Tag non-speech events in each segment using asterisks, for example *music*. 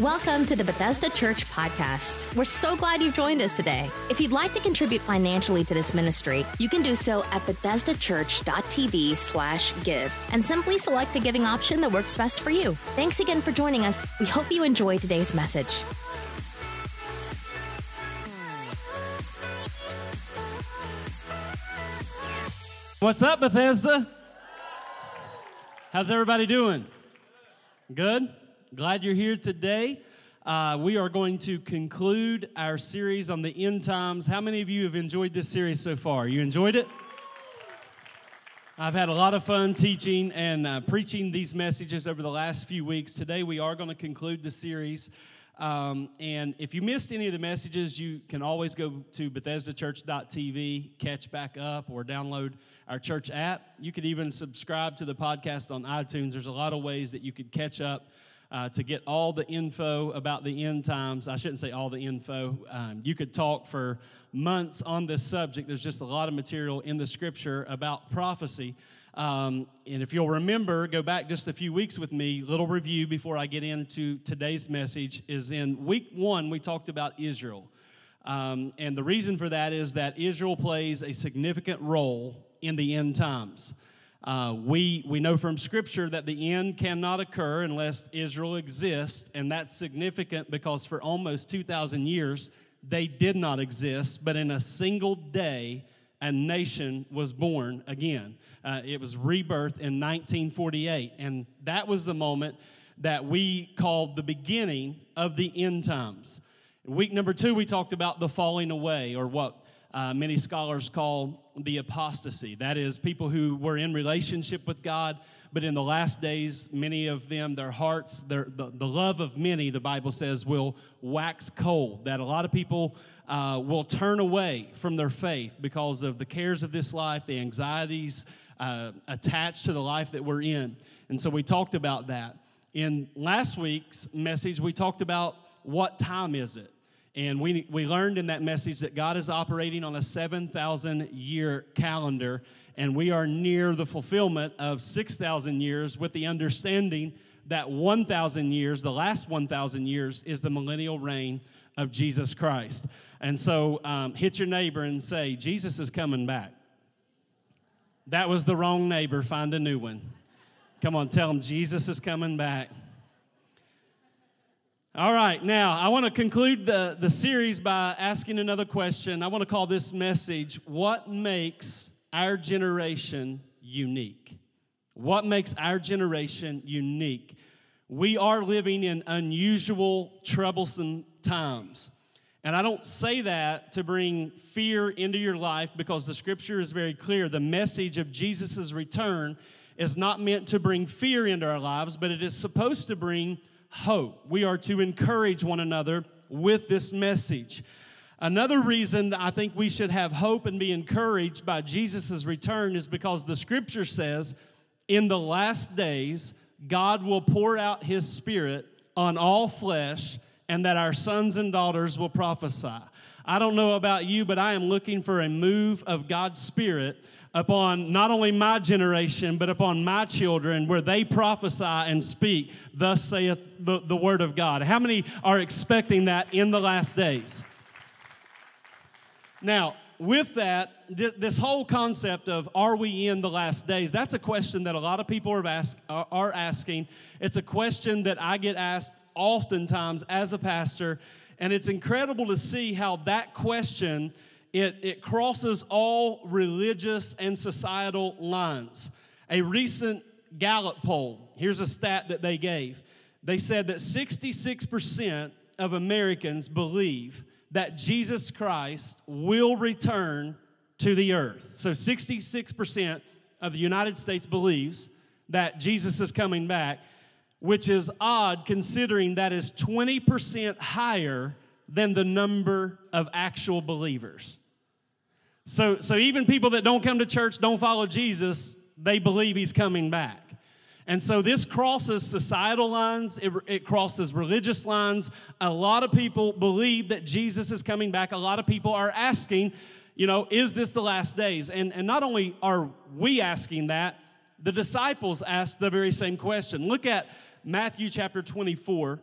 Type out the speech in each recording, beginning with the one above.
Welcome to the Bethesda Church podcast. We're so glad you've joined us today. If you'd like to contribute financially to this ministry, you can do so at bethesdachurch.tv slash give and simply select the giving option that works best for you. Thanks again for joining us. We hope you enjoy today's message. What's up, Bethesda? How's everybody doing? Good? Glad you're here today. Uh, we are going to conclude our series on the end times. How many of you have enjoyed this series so far? You enjoyed it? I've had a lot of fun teaching and uh, preaching these messages over the last few weeks. Today, we are going to conclude the series. Um, and if you missed any of the messages, you can always go to BethesdaChurch.tv, catch back up, or download our church app. You could even subscribe to the podcast on iTunes. There's a lot of ways that you could catch up uh, to get all the info about the end times. I shouldn't say all the info. Um, you could talk for months on this subject. There's just a lot of material in the scripture about prophecy. Um, and if you'll remember, go back just a few weeks with me, little review before I get into today's message is in week one, we talked about Israel. Um, and the reason for that is that Israel plays a significant role in the end times. Uh, we, we know from Scripture that the end cannot occur unless Israel exists, and that's significant because for almost 2,000 years they did not exist, but in a single day, a nation was born again. Uh, it was rebirth in 1948, and that was the moment that we called the beginning of the end times. Week number two, we talked about the falling away, or what uh, many scholars call the apostasy. That is, people who were in relationship with God, but in the last days, many of them, their hearts, their, the, the love of many, the Bible says, will wax cold. That a lot of people uh, will turn away from their faith because of the cares of this life, the anxieties uh, attached to the life that we're in. And so we talked about that. In last week's message, we talked about what time is it? And we, we learned in that message that God is operating on a 7,000 year calendar, and we are near the fulfillment of 6,000 years with the understanding that 1,000 years, the last 1,000 years, is the millennial reign of Jesus Christ. And so um, hit your neighbor and say, Jesus is coming back. That was the wrong neighbor. Find a new one. Come on, tell him Jesus is coming back. All right, now I want to conclude the, the series by asking another question. I want to call this message What Makes Our Generation Unique? What makes our generation unique? We are living in unusual, troublesome times. And I don't say that to bring fear into your life because the scripture is very clear. The message of Jesus' return is not meant to bring fear into our lives, but it is supposed to bring hope. We are to encourage one another with this message. Another reason I think we should have hope and be encouraged by Jesus' return is because the scripture says, in the last days, God will pour out his spirit on all flesh, and that our sons and daughters will prophesy. I don't know about you, but I am looking for a move of God's spirit upon not only my generation, but upon my children, where they prophesy and speak, Thus saith the, the word of God. How many are expecting that in the last days? Now, with that, this whole concept of are we in the last days, that's a question that a lot of people are, ask, are asking. It's a question that I get asked oftentimes as a pastor, and it's incredible to see how that question it, it crosses all religious and societal lines. A recent Gallup poll, here's a stat that they gave. They said that 66% of Americans believe that Jesus Christ will return to the earth. So 66% of the United States believes that Jesus is coming back, which is odd considering that is 20% higher than the number of actual believers. So, so even people that don't come to church, don't follow Jesus, they believe he's coming back. And so this crosses societal lines, it, it, crosses religious lines. A lot of people believe that Jesus is coming back. A lot of people are asking, you know, is this the last days? And, and not only are we asking that, the disciples asked the very same question. Look at Matthew chapter 24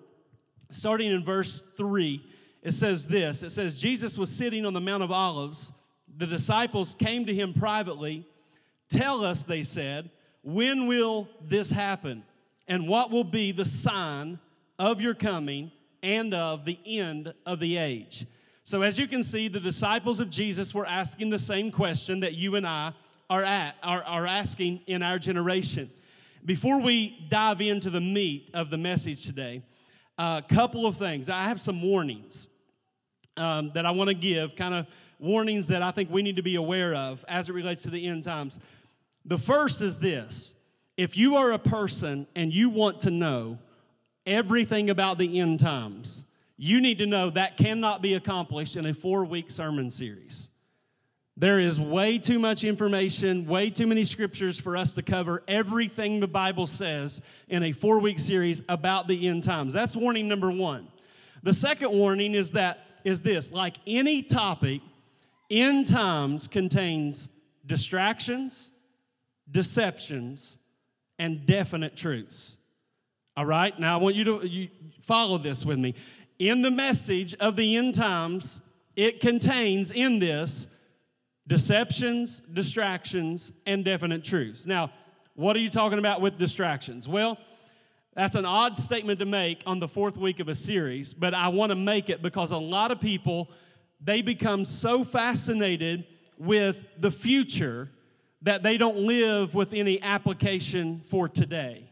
starting in verse 3, it says this It says, Jesus was sitting on the Mount of Olives. The disciples came to him privately. Tell us, they said, when will this happen? And what will be the sign of your coming and of the end of the age? So, as you can see, the disciples of Jesus were asking the same question that you and I are, at, are, are asking in our generation. Before we dive into the meat of the message today, a couple of things. I have some warnings um, that I want to give, kind of warnings that I think we need to be aware of as it relates to the end times. The first is this if you are a person and you want to know everything about the end times, you need to know that cannot be accomplished in a four week sermon series. There is way too much information, way too many scriptures for us to cover everything the Bible says in a four week series about the end times. That's warning number one. The second warning is that is this like any topic, end times contains distractions, deceptions, and definite truths. All right? Now I want you to you follow this with me. In the message of the end times, it contains in this deceptions, distractions, and definite truths. Now, what are you talking about with distractions? Well, that's an odd statement to make on the fourth week of a series, but I want to make it because a lot of people they become so fascinated with the future that they don't live with any application for today.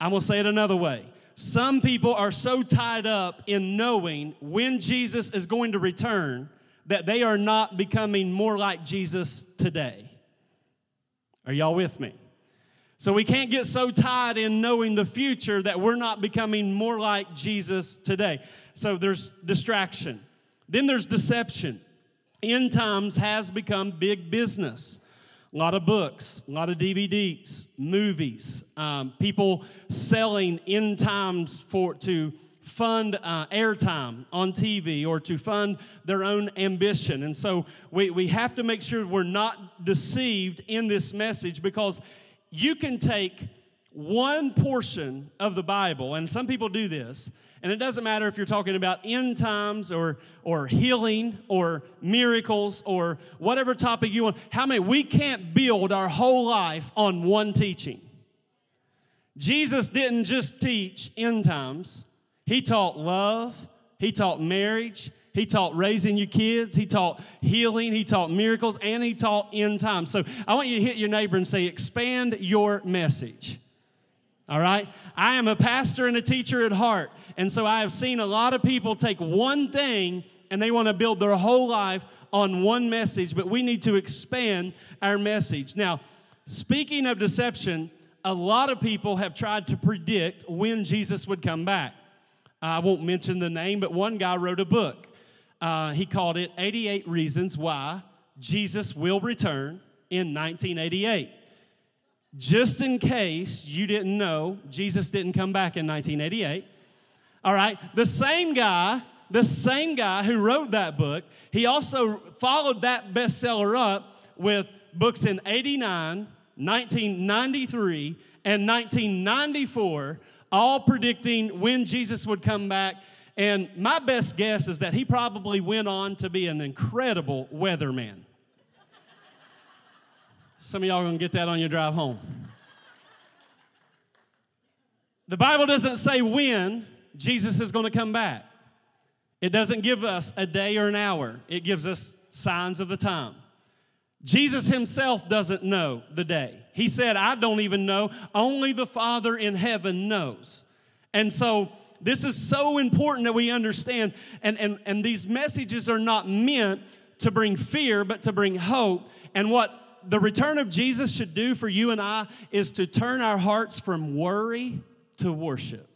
I'm going to say it another way. Some people are so tied up in knowing when Jesus is going to return that they are not becoming more like Jesus today. Are y'all with me? So we can't get so tied in knowing the future that we're not becoming more like Jesus today. So there's distraction. Then there's deception. End times has become big business. A lot of books, a lot of DVDs, movies, um, people selling end times for to fund uh, airtime on TV or to fund their own ambition. And so we, we have to make sure we're not deceived in this message because you can take one portion of the Bible, and some people do this, and it doesn't matter if you're talking about end times or, or healing or miracles or whatever topic you want. How many? We can't build our whole life on one teaching. Jesus didn't just teach end times, he taught love, he taught marriage, he taught raising your kids, he taught healing, he taught miracles, and he taught end times. So I want you to hit your neighbor and say, expand your message. All right? I am a pastor and a teacher at heart. And so I have seen a lot of people take one thing and they want to build their whole life on one message, but we need to expand our message. Now, speaking of deception, a lot of people have tried to predict when Jesus would come back. I won't mention the name, but one guy wrote a book. Uh, he called it 88 Reasons Why Jesus Will Return in 1988. Just in case you didn't know, Jesus didn't come back in 1988. All right, the same guy, the same guy who wrote that book, he also followed that bestseller up with books in 89, 1993, and 1994 all predicting when Jesus would come back. And my best guess is that he probably went on to be an incredible weatherman. Some of y'all are gonna get that on your drive home. The Bible doesn't say when Jesus is gonna come back. It doesn't give us a day or an hour, it gives us signs of the time. Jesus himself doesn't know the day. He said, I don't even know. Only the Father in heaven knows. And so, this is so important that we understand. And, and, and these messages are not meant to bring fear, but to bring hope. And what the return of Jesus should do for you and I is to turn our hearts from worry to worship.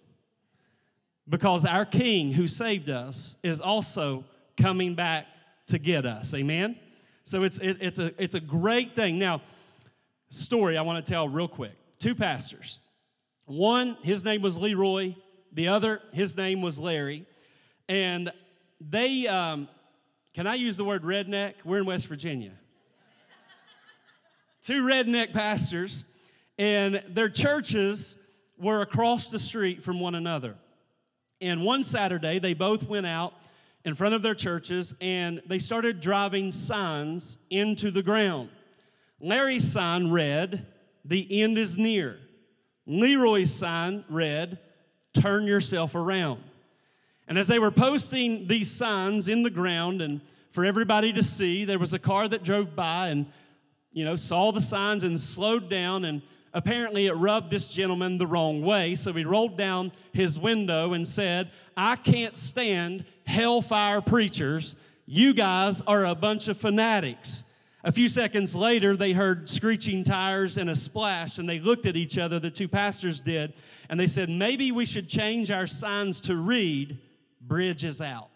Because our King who saved us is also coming back to get us. Amen? So it's, it, it's, a, it's a great thing. Now, story I want to tell real quick. Two pastors. One, his name was Leroy. The other, his name was Larry. And they, um, can I use the word redneck? We're in West Virginia. Two redneck pastors, and their churches were across the street from one another. And one Saturday, they both went out in front of their churches and they started driving signs into the ground. Larry's sign read, The end is near. Leroy's sign read, Turn yourself around. And as they were posting these signs in the ground and for everybody to see, there was a car that drove by and, you know, saw the signs and slowed down and apparently it rubbed this gentleman the wrong way. So he rolled down his window and said, I can't stand hellfire preachers. You guys are a bunch of fanatics. A few seconds later, they heard screeching tires and a splash, and they looked at each other, the two pastors did, and they said, Maybe we should change our signs to read, Bridge is out.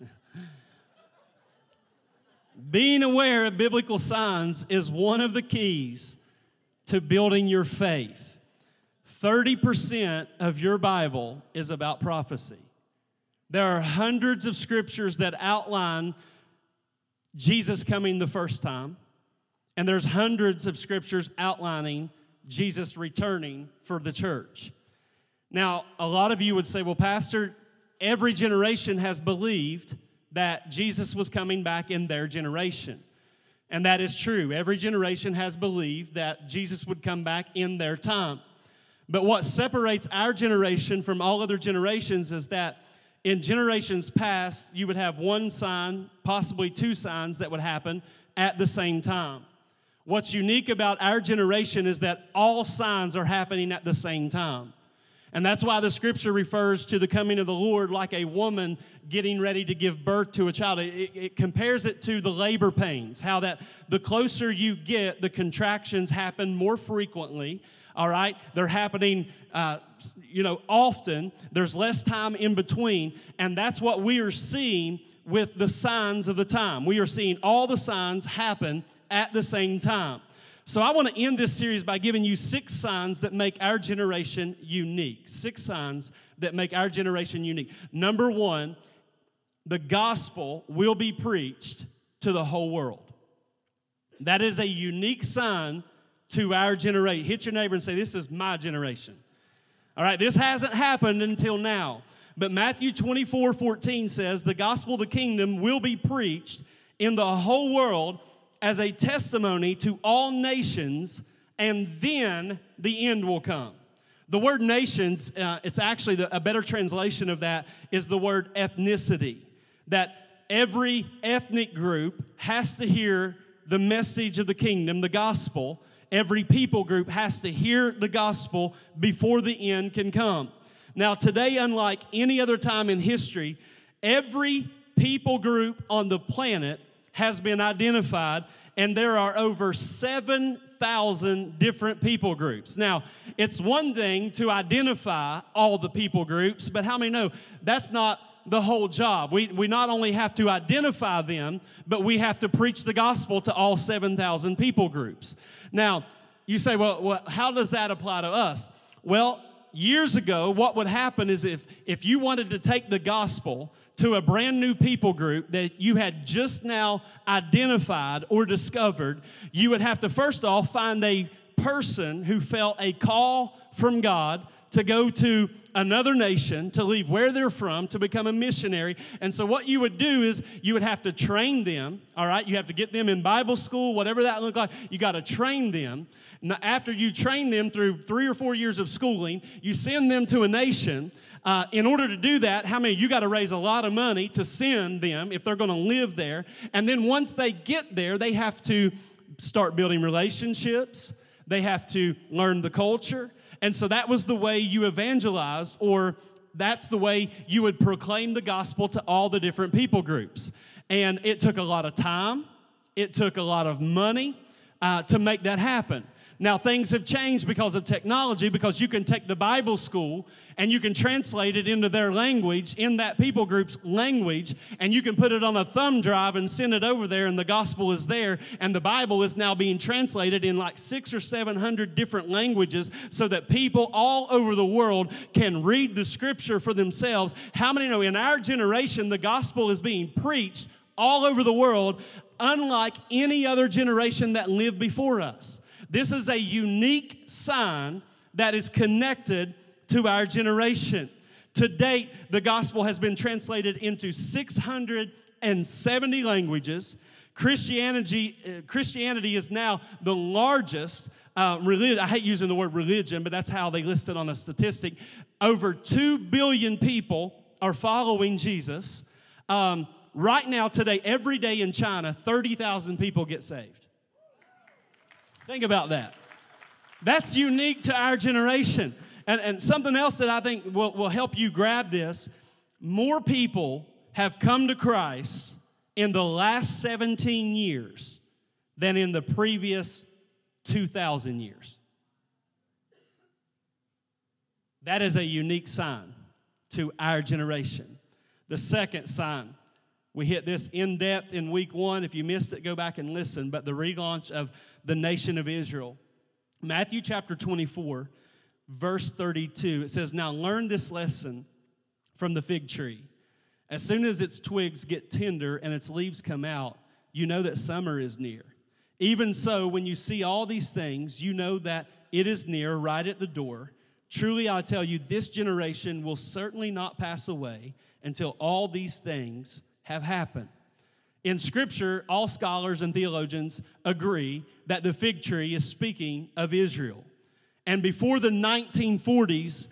*laughs* Being aware of biblical signs is one of the keys to building your faith. 30% of your Bible is about prophecy. There are hundreds of scriptures that outline Jesus coming the first time, and there's hundreds of scriptures outlining Jesus returning for the church. Now, a lot of you would say, well, Pastor, every generation has believed that Jesus was coming back in their generation. And that is true. Every generation has believed that Jesus would come back in their time. But what separates our generation from all other generations is that in generations past, you would have one sign, possibly two signs that would happen at the same time. What's unique about our generation is that all signs are happening at the same time. And that's why the scripture refers to the coming of the Lord like a woman getting ready to give birth to a child. It, it, compares it to the labor pains, how that the closer you get, the contractions happen more frequently. All right, they're happening, uh, you know, often. There's less time in between, and that's what we are seeing with the signs of the time. We are seeing all the signs happen at the same time. So I want to end this series by giving you six signs that make our generation unique. Six signs that make our generation unique. Number one, the gospel will be preached to the whole world. That is a unique sign to our generation. Hit your neighbor and say, This is my generation. All right, this hasn't happened until now. But Matthew 24 14 says, The gospel of the kingdom will be preached in the whole world as a testimony to all nations, and then the end will come. The word nations, uh, it's actually the, a better translation of that is the word ethnicity. That every ethnic group has to hear the message of the kingdom, the gospel. Every people group has to hear the gospel before the end can come. Now, today, unlike any other time in history, every people group on the planet has been identified, and there are over 7,000 different people groups. Now, it's one thing to identify all the people groups, but how many know that's not the whole job? We, we not only have to identify them, but we have to preach the gospel to all 7,000 people groups. Now, you say, well, well, how does that apply to us? Well, years ago, what would happen is if, if you wanted to take the gospel to a brand new people group that you had just now identified or discovered, you would have to first off find a person who felt a call from God to go to another nation, to leave where they're from, to become a missionary. And so, what you would do is you would have to train them, all right? You have to get them in Bible school, whatever that looked like. You got to train them. Now, after you train them through three or four years of schooling, you send them to a nation uh, in order to do that, how many you got to raise a lot of money to send them if they're going to live there? And then once they get there, they have to start building relationships, they have to learn the culture. And so that was the way you evangelized, or that's the way you would proclaim the gospel to all the different people groups. And it took a lot of time, it took a lot of money uh, to make that happen. Now, things have changed because of technology, because you can take the Bible school and you can translate it into their language, in that people group's language, and you can put it on a thumb drive and send it over there, and the gospel is there. And the Bible is now being translated in like six or seven hundred different languages so that people all over the world can read the scripture for themselves. How many know in our generation the gospel is being preached all over the world, unlike any other generation that lived before us? This is a unique sign that is connected to our generation. To date, the gospel has been translated into 670 languages. Christianity, uh, Christianity is now the largest uh, religion. I hate using the word religion, but that's how they list it on a statistic. Over 2 billion people are following Jesus. Um, right now, today, every day in China, 30,000 people get saved. Think about that. That's unique to our generation. And, and something else that I think will, will help you grab this more people have come to Christ in the last 17 years than in the previous 2,000 years. That is a unique sign to our generation. The second sign, we hit this in depth in week one. If you missed it, go back and listen. But the relaunch of the nation of Israel. Matthew chapter 24, verse 32, it says, Now learn this lesson from the fig tree. As soon as its twigs get tender and its leaves come out, you know that summer is near. Even so, when you see all these things, you know that it is near, right at the door. Truly, I tell you, this generation will certainly not pass away until all these things have happened. In Scripture, all scholars and theologians agree that the fig tree is speaking of Israel. And before the 1940s,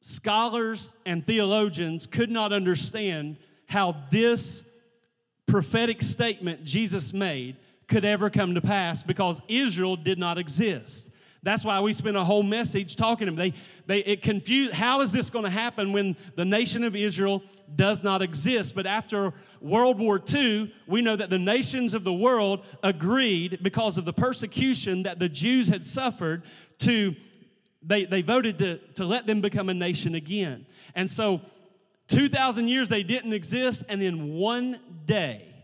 scholars and theologians could not understand how this prophetic statement Jesus made could ever come to pass because Israel did not exist. That's why we spent a whole message talking to them. They, they, it confused, how is this going to happen when the nation of Israel does not exist? But after World War II, we know that the nations of the world agreed because of the persecution that the Jews had suffered to they, they voted to, to let them become a nation again. And so, 2,000 years they didn't exist, and in one day,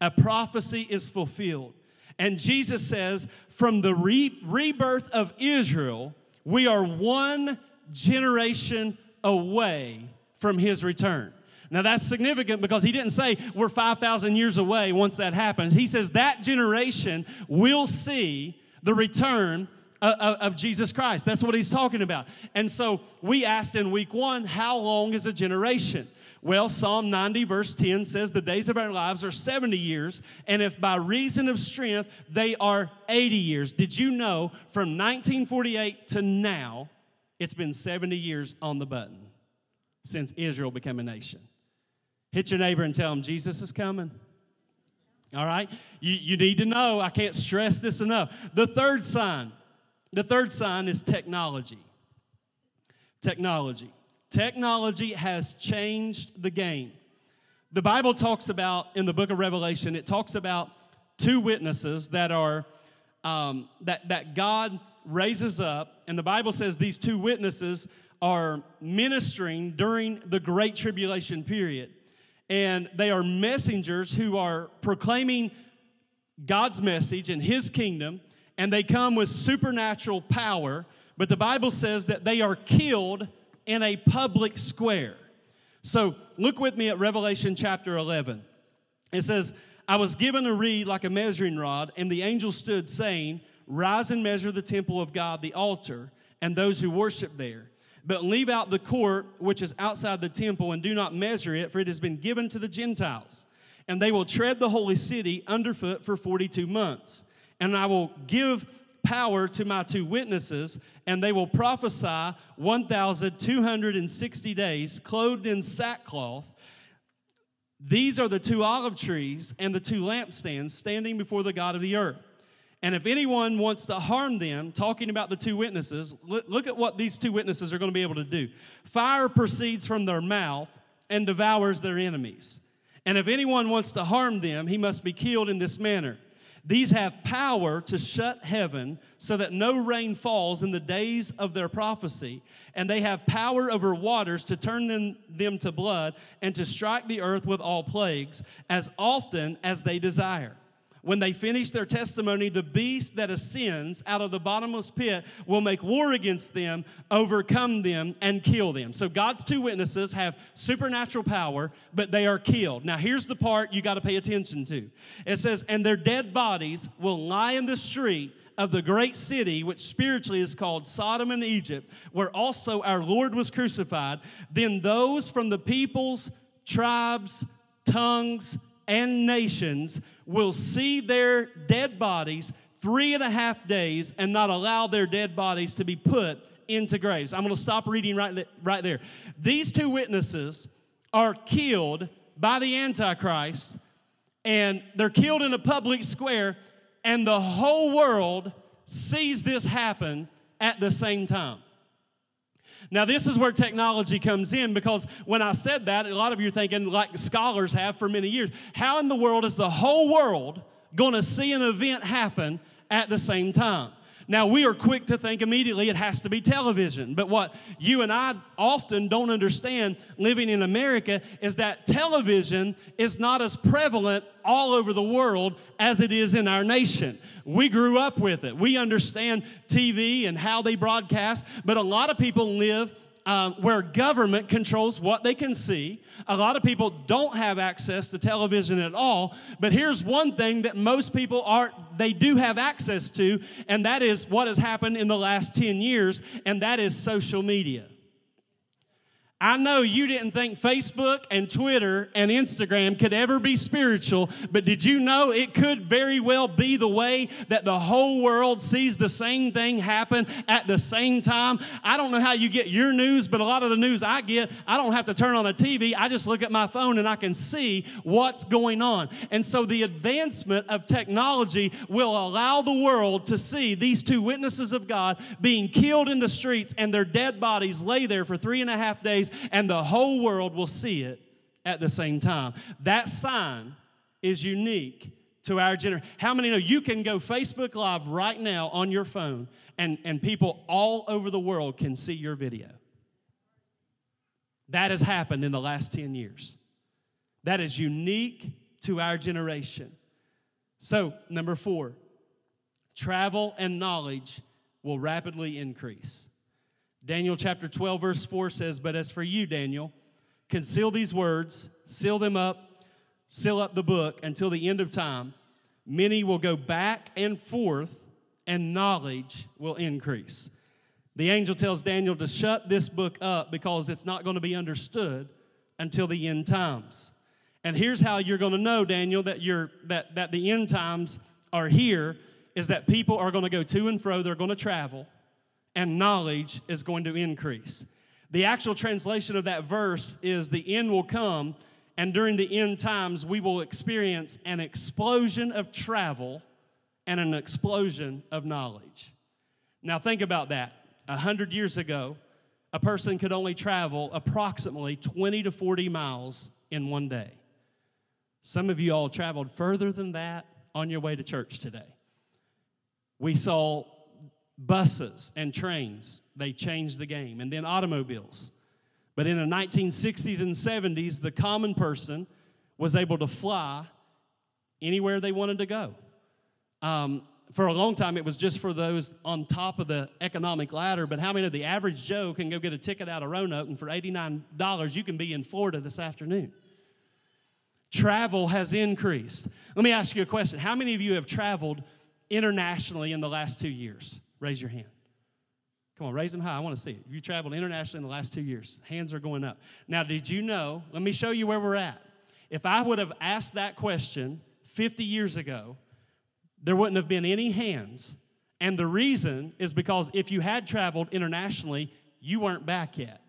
a prophecy is fulfilled. And Jesus says, from the re- rebirth of Israel, we are one generation away from his return. Now that's significant because he didn't say we're 5,000 years away once that happens. He says that generation will see the return of Jesus Christ. That's what he's talking about. And so we asked in week one, how long is a generation? Well, Psalm 90, verse 10 says, The days of our lives are 70 years, and if by reason of strength they are 80 years. Did you know from 1948 to now, it's been 70 years on the button since Israel became a nation? Hit your neighbor and tell him, Jesus is coming. All right? You, you need to know, I can't stress this enough. The third sign the third sign is technology. Technology. Technology has changed the game. The Bible talks about, in the book of Revelation, it talks about two witnesses that are, um, that, that God raises up. And the Bible says these two witnesses are ministering during the Great Tribulation period. And they are messengers who are proclaiming God's message and His kingdom and they come with supernatural power, but the Bible says that they are killed in a public square. So look with me at Revelation chapter 11. It says, I was given a reed like a measuring rod, and the angel stood, saying, Rise and measure the temple of God, the altar, and those who worship there. But leave out the court which is outside the temple, and do not measure it, for it has been given to the Gentiles. And they will tread the holy city underfoot for 42 months and I will give power to my two witnesses, and they will prophesy 1,260 days, clothed in sackcloth. These are the two olive trees and the two lampstands standing before the God of the earth. And if anyone wants to harm them, talking about the two witnesses, look at what these two witnesses are going to be able to do. Fire proceeds from their mouth and devours their enemies. And if anyone wants to harm them, he must be killed in this manner. These have power to shut heaven so that no rain falls in the days of their prophecy. And they have power over waters to turn them, them to blood and to strike the earth with all plagues as often as they desire. When they finish their testimony, the beast that ascends out of the bottomless pit will make war against them, overcome them, and kill them. So God's two witnesses have supernatural power, but they are killed. Now, here's the part you got to pay attention to it says, And their dead bodies will lie in the street of the great city, which spiritually is called Sodom and Egypt, where also our Lord was crucified, then those from the peoples, tribes, tongues, and nations will see their dead bodies three and a half days and not allow their dead bodies to be put into graves. I'm going to stop reading right, right there. These two witnesses are killed by the Antichrist, and they're killed in a public square, and the whole world sees this happen at the same time. Now, this is where technology comes in because when I said that, a lot of you are thinking, like scholars have for many years, how in the world is the whole world going to see an event happen at the same time? Now, we are quick to think immediately it has to be television. But what you and I often don't understand living in America is that television is not as prevalent all over the world as it is in our nation. We grew up with it. We understand TV and how they broadcast, but a lot of people live um, where government controls what they can see. A lot of people don't have access to television at all. But here's one thing that most people are they do have access to, and that is what has happened in the last 10 years, and that is social media. I know you didn't think Facebook and Twitter and Instagram could ever be spiritual, but did you know it could very well be the way that the whole world sees the same thing happen at the same time? I don't know how you get your news, but a lot of the news I get, I don't have to turn on a TV. I just look at my phone and I can see what's going on. And so the advancement of technology will allow the world to see these two witnesses of God being killed in the streets and their dead bodies lay there for three and a half days and the whole world will see it at the same time. That sign is unique to our generation. How many know you can go Facebook Live right now on your phone and, and people all over the world can see your video? That has happened in the last 10 years. That is unique to our generation. So, number four, travel and knowledge will rapidly increase. Daniel chapter 12, verse 4 says, But as for you, Daniel, conceal these words, seal them up, seal up the book until the end of time. Many will go back and forth, and knowledge will increase. The angel tells Daniel to shut this book up because it's not going to be understood until the end times. And here's how you're going to know, Daniel, that, you're, that, that the end times are here is that people are going to go to and fro, they're going to travel and knowledge is going to increase. The actual translation of that verse is the end will come, and during the end times, we will experience an explosion of travel and an explosion of knowledge. Now, think about that. A hundred years ago, a person could only travel approximately 20 to 40 miles in one day. Some of you all traveled further than that on your way to church today. We saw buses and trains, they changed the game, and then automobiles. But in the 1960s and 70s, the common person was able to fly anywhere they wanted to go. Um, for a long time, it was just for those on top of the economic ladder. But how many of the average Joe can go get a ticket out of Roanoke and for $89 you can be in Florida this afternoon? Travel has increased. Let me ask you a question. How many of you have traveled internationally in the last two years? Raise your hand. Come on, raise them high. I want to see it. You traveled internationally in the last two years. Hands are going up. Now, did you know? Let me show you where we're at. If I would have asked that question 50 years ago, there wouldn't have been any hands. And the reason is because if you had traveled internationally, you weren't back yet.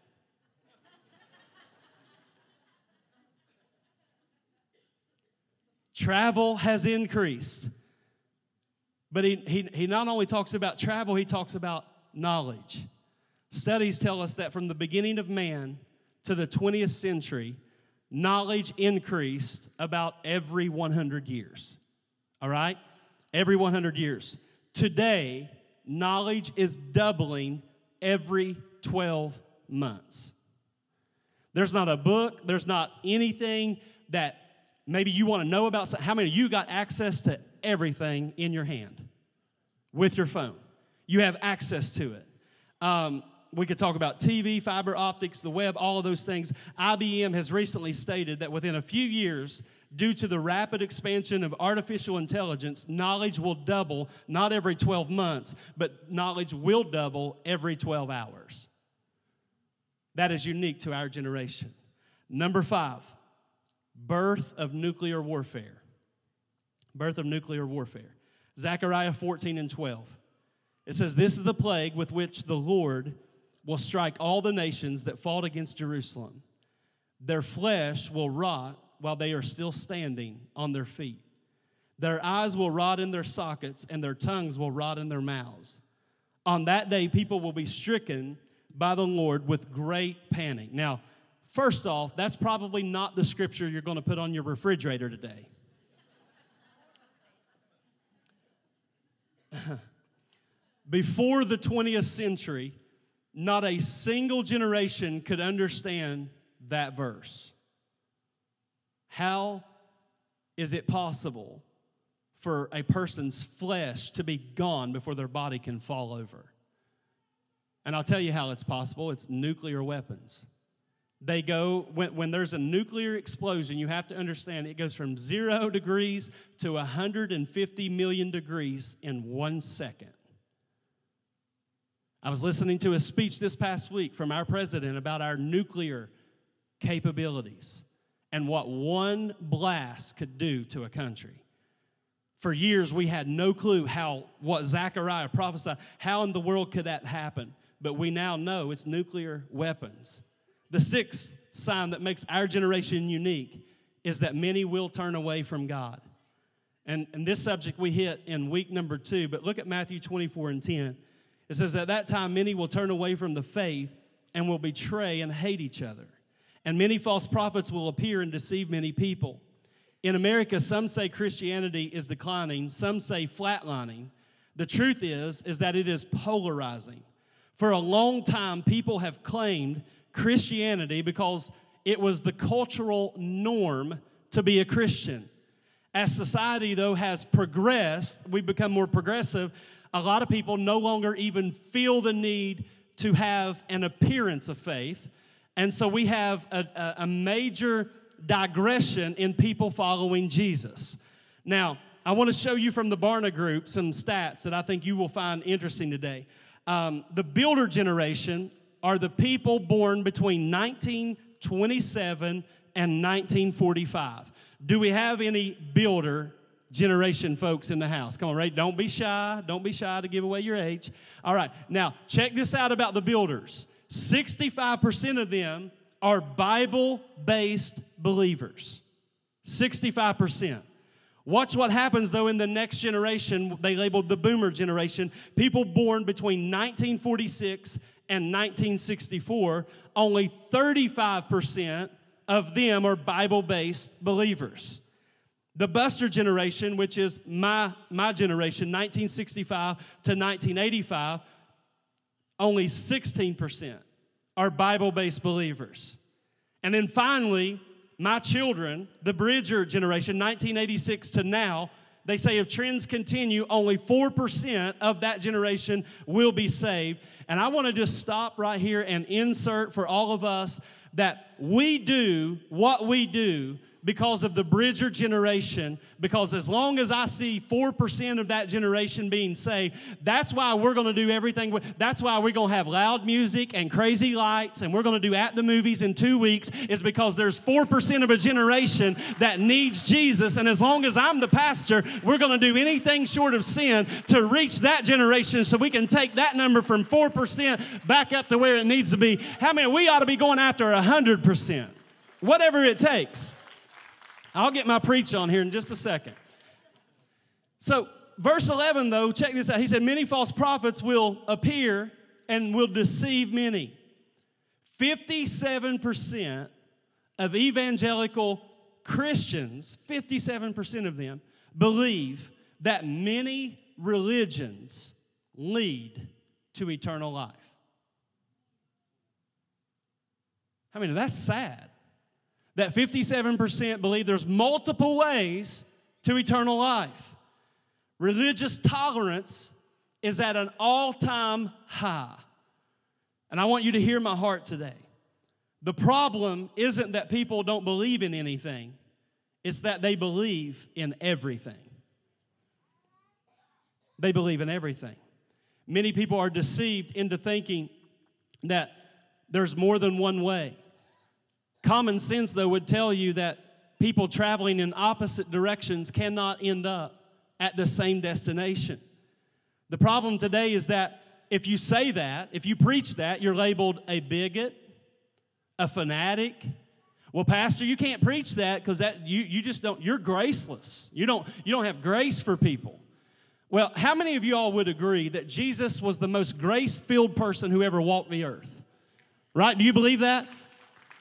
Travel has increased. But he, he, he not only talks about travel, he talks about knowledge. Studies tell us that from the beginning of man to the 20th century, knowledge increased about every 100 years. All right? Every 100 years. Today, knowledge is doubling every 12 months. There's not a book, there's not anything that maybe you want to know about. How many of you got access to everything in your hand with your phone. You have access to it. Um, we could talk about TV, fiber optics, the web, all of those things. IBM has recently stated that within a few years, Due to the rapid expansion of artificial intelligence, knowledge will double not every 12 months, but knowledge will double every 12 hours. That is unique to our generation. Number five, birth of nuclear warfare. Birth of nuclear warfare. Zechariah 14 and 12. It says, This is the plague with which the Lord will strike all the nations that fought against Jerusalem. Their flesh will rot while they are still standing on their feet. Their eyes will rot in their sockets, and their tongues will rot in their mouths. On that day, people will be stricken by the Lord with great panic. Now, first off, that's probably not the scripture you're going to put on your refrigerator today. *laughs* Before the 20th century, not a single generation could understand that verse. How is it possible for a person's flesh to be gone before their body can fall over? And I'll tell you how it's possible it's nuclear weapons. They go, when, when there's a nuclear explosion, you have to understand it goes from zero degrees to 150 million degrees in one second. I was listening to a speech this past week from our president about our nuclear capabilities and what one blast could do to a country. For years, we had no clue how what Zechariah prophesied, how in the world could that happen? But we now know it's nuclear weapons. The sixth sign that makes our generation unique is that many will turn away from God. And, and this subject we hit in week number two, but look at Matthew 24 and 10. It says, At that time, many will turn away from the faith and will betray and hate each other. And many false prophets will appear and deceive many people. In America, some say Christianity is declining, some say flatlining. The truth is, is that it is polarizing. For a long time, people have claimed Christianity because it was the cultural norm to be a Christian. As society, though, has progressed, we've become more progressive, a lot of people no longer even feel the need to have an appearance of faith. And so we have a, a, major digression in people following Jesus. Now, I want to show you from the Barna Group some stats that I think you will find interesting today. Um, the builder generation are the people born between 1927 and 1945. Do we have any builder generation folks in the house. Come on, right? Don't be shy. Don't be shy to give away your age. All right, now check this out about the builders 65% of them are Bible based believers. 65%. Watch what happens though in the next generation, they labeled the boomer generation, people born between 1946 and 1964. Only 35% of them are Bible based believers. The Buster generation, which is my, my generation, 1965 to 1985, only 16% are Bible based believers. And then finally, my children, the Bridger generation, 1986 to now, they say if trends continue, only 4% of that generation will be saved. And I want to just stop right here and insert for all of us that we do what we do because of the Bridger generation, because as long as I see 4% of that generation being saved, that's why we're going to do everything. That's why we're going to have loud music and crazy lights, and we're going to do at the movies in two weeks, is because there's 4% of a generation that needs Jesus. And as long as I'm the pastor, we're going to do anything short of sin to reach that generation so we can take that number from 4% back up to where it needs to be. How many? We ought to be going after 100%, whatever it takes. I'll get my preach on here in just a second. So, verse 11, though, check this out. He said, Many false prophets will appear and will deceive many. 57% of evangelical Christians, 57% of them, believe that many religions lead to eternal life. I mean, that's sad that 57% believe there's multiple ways to eternal life. Religious tolerance is at an all time high. And I want you to hear my heart today. The problem isn't that people don't believe in anything, it's that they believe in everything. They believe in everything. Many people are deceived into thinking that there's more than one way. Common sense, though, would tell you that people traveling in opposite directions cannot end up at the same destination. The problem today is that if you say that, if you preach that, you're labeled a bigot, a fanatic. Well, pastor, you can't preach that because that you, you just don't, you're graceless. You don't, you don't have grace for people. Well, how many of you all would agree that Jesus was the most grace-filled person who ever walked the earth? Right? Do you believe that?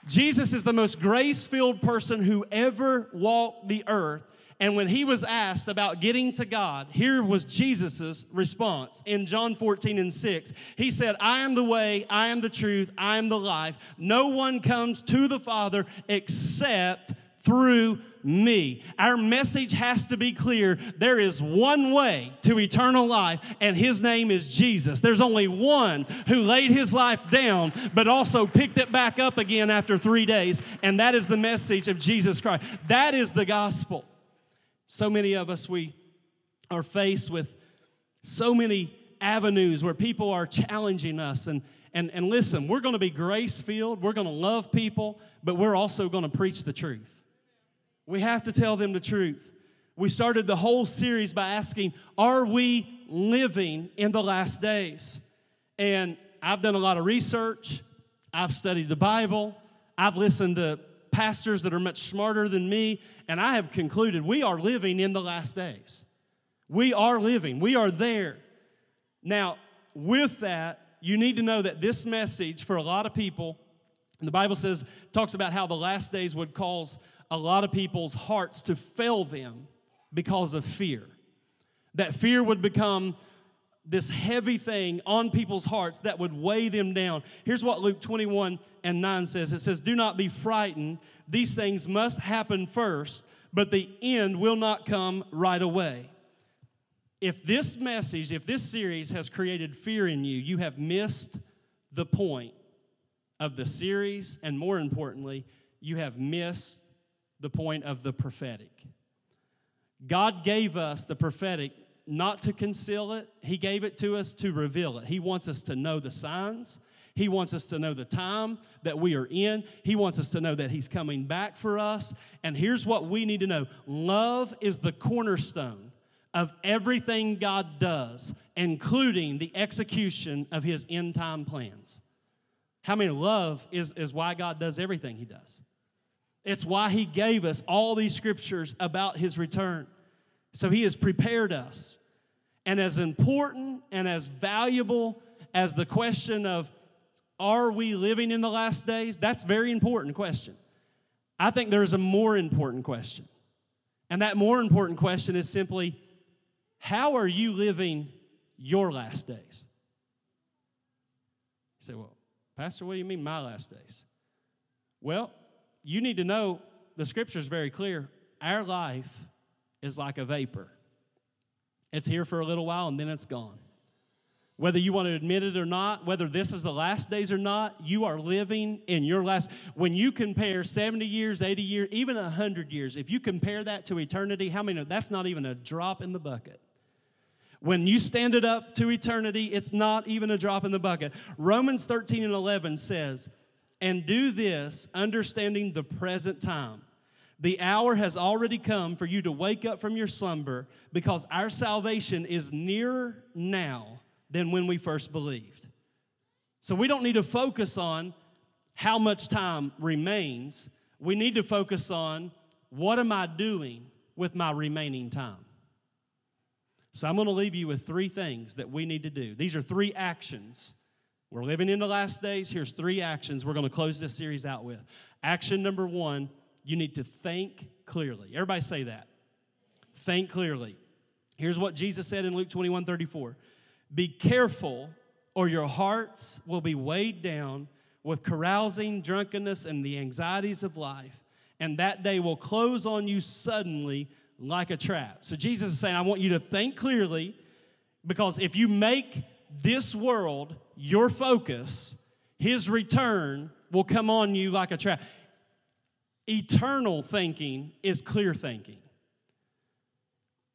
Jesus is the most grace-filled person who ever walked the earth. And when he was asked about getting to God, here was Jesus' response in John 14 and 6. He said, I am the way, I am the truth, I am the life. No one comes to the Father except through me. Our message has to be clear. There is one way to eternal life, and his name is Jesus. There's only one who laid his life down, but also picked it back up again after three days, and that is the message of Jesus Christ. That is the gospel. So many of us, we are faced with so many avenues where people are challenging us. And, and, and listen, we're going to be grace filled, we're going to love people, but we're also going to preach the truth. We have to tell them the truth. We started the whole series by asking, Are we living in the last days? And I've done a lot of research, I've studied the Bible, I've listened to pastors that are much smarter than me, and I have concluded we are living in the last days. We are living, we are there. Now, with that, you need to know that this message for a lot of people, the Bible says, talks about how the last days would cause a lot of people's hearts to fail them because of fear. That fear would become this heavy thing on people's hearts that would weigh them down. Here's what Luke 21 and 9 says it says, Do not be frightened. These things must happen first, but the end will not come right away. If this message, if this series has created fear in you, you have missed the point of the series, and more importantly, you have missed the point of the prophetic. God gave us the prophetic not to conceal it, He gave it to us to reveal it. He wants us to know the signs. He wants us to know the time that we are in. He wants us to know that He's coming back for us. And here's what we need to know love is the cornerstone of everything God does, including the execution of His end time plans. How many love is, is why God does everything He does? It's why He gave us all these scriptures about His return. So he has prepared us. And as important and as valuable as the question of are we living in the last days? That's very important question. I think there's a more important question. And that more important question is simply how are you living your last days? You say, well, Pastor, what do you mean my last days? Well, you need to know the scripture is very clear. Our life is like a vapor. It's here for a little while and then it's gone. Whether you want to admit it or not, whether this is the last days or not, you are living in your last. When you compare 70 years, 80 years, even 100 years, if you compare that to eternity, how many? That's not even a drop in the bucket. When you stand it up to eternity, it's not even a drop in the bucket. Romans 13 and 11 says, And do this, understanding the present time the hour has already come for you to wake up from your slumber because our salvation is nearer now than when we first believed. So we don't need to focus on how much time remains. We need to focus on what am I doing with my remaining time. So I'm going to leave you with three things that we need to do. These are three actions. We're living in the last days. Here's three actions we're going to close this series out with. Action number one you need to think clearly. Everybody say that. Think clearly. Here's what Jesus said in Luke 21 34 Be careful, or your hearts will be weighed down with carousing, drunkenness, and the anxieties of life, and that day will close on you suddenly like a trap. So Jesus is saying, I want you to think clearly because if you make this world your focus, his return will come on you like a trap. Eternal thinking is clear thinking.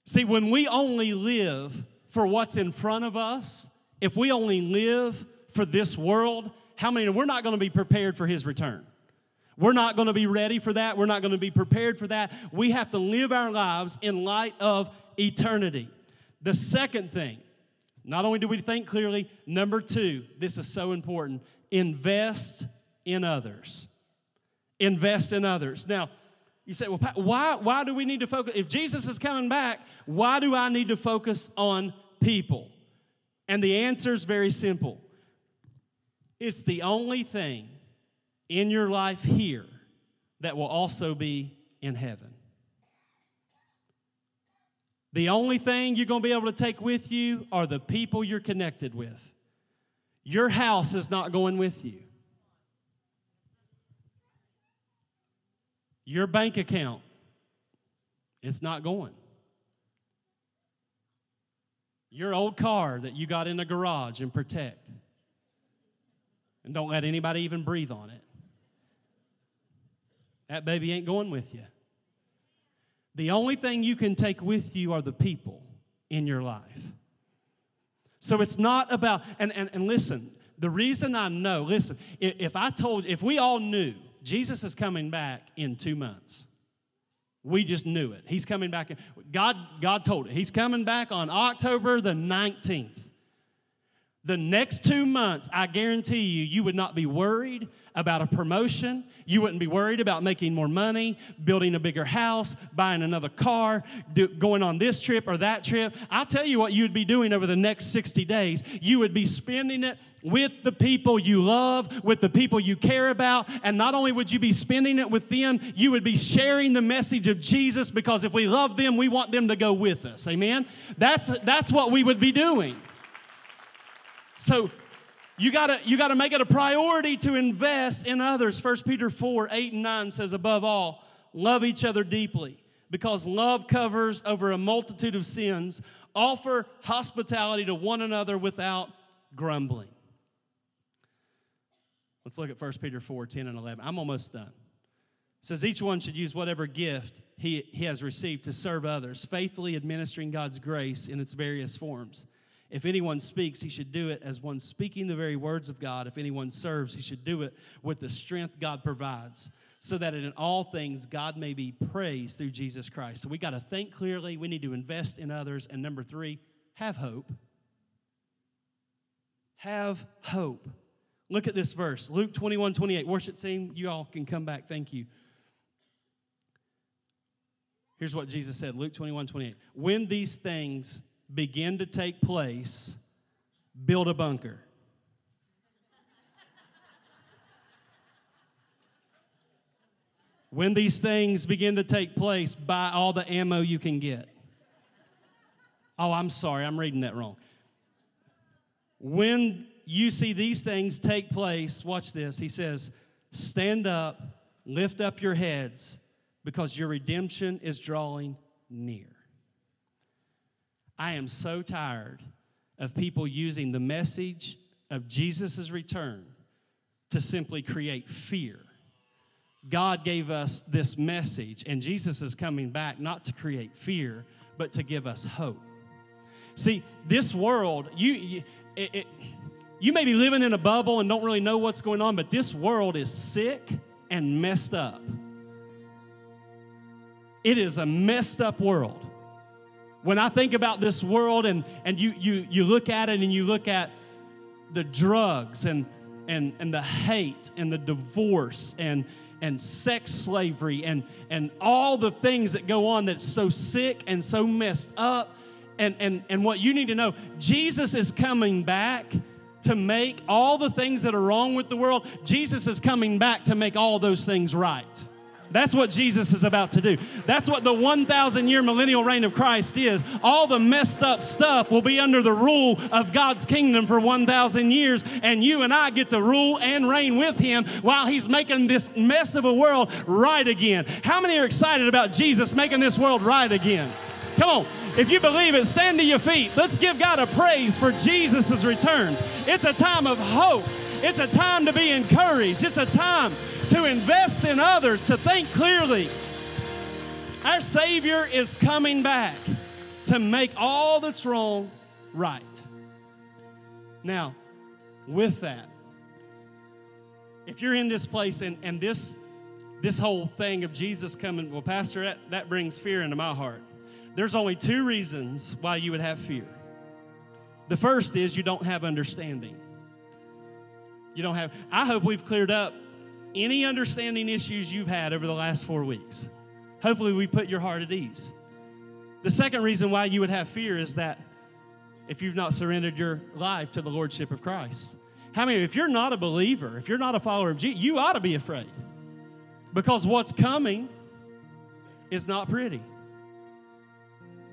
See, when we only live for what's in front of us, if we only live for this world, how many, we're not going to be prepared for his return. We're not going to be ready for that. We're not going to be prepared for that. We have to live our lives in light of eternity. The second thing, not only do we think clearly, number two, this is so important invest in others. Invest in others. Now, you say, well, why, why do we need to focus? If Jesus is coming back, why do I need to focus on people? And the answer is very simple it's the only thing in your life here that will also be in heaven. The only thing you're going to be able to take with you are the people you're connected with. Your house is not going with you. Your bank account, it's not going. Your old car that you got in the garage and protect. And don't let anybody even breathe on it. That baby ain't going with you. The only thing you can take with you are the people in your life. So it's not about, and, and, and listen, the reason I know, listen, if, if I told, if we all knew Jesus is coming back in two months, we just knew it. He's coming back. God, God told it. He's coming back on October the 19th. The next two months, I guarantee you, you would not be worried about a promotion. You wouldn't be worried about making more money, building a bigger house, buying another car, do, going on this trip or that trip. I'll tell you what you would be doing over the next 60 days. You would be spending it with the people you love, with the people you care about. And not only would you be spending it with them, you would be sharing the message of Jesus because if we love them, we want them to go with us. Amen? That's, that's what we would be doing. So you gotta you gotta make it a priority to invest in others. 1 Peter 4, 8 and 9 says, above all, love each other deeply, because love covers over a multitude of sins. Offer hospitality to one another without grumbling. Let's look at 1 Peter 4, 10 and 11. I'm almost done. It says each one should use whatever gift he, he has received to serve others, faithfully administering God's grace in its various forms. If anyone speaks, he should do it as one speaking the very words of God. If anyone serves, he should do it with the strength God provides, so that in all things God may be praised through Jesus Christ. So we got to think clearly. We need to invest in others. And number three, have hope. Have hope. Look at this verse Luke 21 28. Worship team, you all can come back. Thank you. Here's what Jesus said Luke 21 28. When these things begin to take place, build a bunker. when these things begin to take place, buy all the ammo you can get. Oh, I'm sorry, I'm reading that wrong. When you see these things take place, watch this. He says, Stand up, lift up your heads, because your redemption is drawing near. I am so tired of people using the message of Jesus' return to simply create fear. God gave us this message, and Jesus is coming back not to create fear, but to give us hope. See, this world, you, you, it, it, you may be living in a bubble and don't really know what's going on, but this world is sick and messed up. It is a messed up world. When I think about this world and, and you, you, you look at it and you look at the drugs and, and, and the hate and the divorce and, and sex slavery and, and all the things that go on that's so sick and so messed up. And, and, and what you need to know, Jesus is coming back to make all the things that are wrong with the world, Jesus is coming back to make all those things right. That's what Jesus is about to do. That's what the 1,000 year millennial reign of Christ is. All the messed up stuff will be under the rule of God's kingdom for 1,000 years, and you and I get to rule and reign with Him while He's making this mess of a world right again. How many are excited about Jesus making this world right again? Come on. If you believe it, stand to your feet. Let's give God a praise for Jesus' return. It's a time of hope It's a time to be encouraged. It's a time to invest in others, to think clearly. Our Savior is coming back to make all that's wrong right. Now, with that, if you're in this place and, and this this whole thing of Jesus coming, well, Pastor, that, that brings fear into my heart. There's only two reasons why you would have fear. The first is you don't have understanding. You don't have, I hope we've cleared up any understanding issues you've had over the last four weeks. Hopefully, we put your heart at ease. The second reason why you would have fear is that if you've not surrendered your life to the Lordship of Christ. How many, if you're not a believer, if you're not a follower of Jesus, you ought to be afraid because what's coming is not pretty.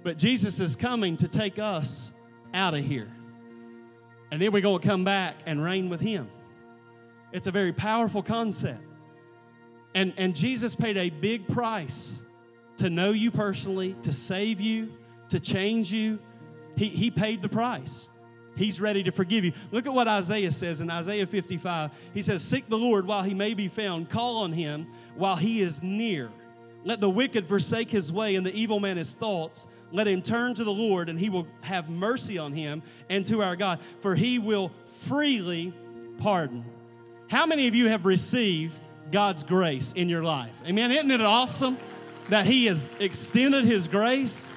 But Jesus is coming to take us out of here. And then we're going to come back and reign with Him. It's a very powerful concept. And, and Jesus paid a big price to know you personally, to save you, to change you. He, he paid the price. He's ready to forgive you. Look at what Isaiah says in Isaiah 55. He says, Seek the Lord while he may be found, call on him while he is near. Let the wicked forsake his way and the evil man his thoughts. Let him turn to the Lord, and he will have mercy on him and to our God, for he will freely pardon. How many of you have received God's grace in your life? Amen. Isn't it awesome that he has extended his grace?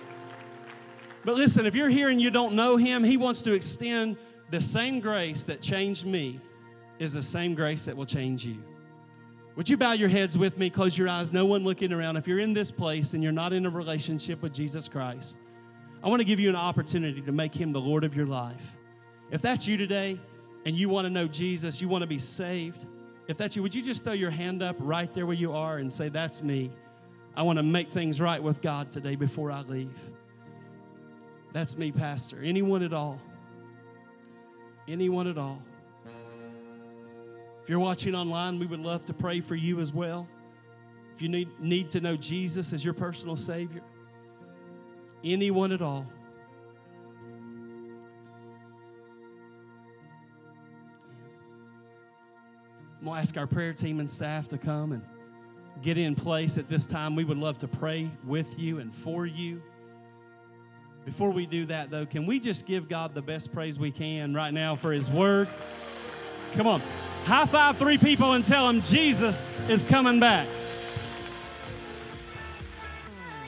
But listen, if you're here and you don't know him, he wants to extend the same grace that changed me, is the same grace that will change you. Would you bow your heads with me? Close your eyes, no one looking around. If you're in this place and you're not in a relationship with Jesus Christ, I want to give you an opportunity to make him the Lord of your life. If that's you today and you want to know Jesus, you want to be saved, if that's you, would you just throw your hand up right there where you are and say, That's me. I want to make things right with God today before I leave. That's me, Pastor. Anyone at all? Anyone at all? If you're watching online, we would love to pray for you as well. If you need, need to know Jesus as your personal Savior, anyone at all. I'm going to ask our prayer team and staff to come and get in place at this time. We would love to pray with you and for you. Before we do that, though, can we just give God the best praise we can right now for His Word? Come on. High five three people and tell them Jesus is coming back.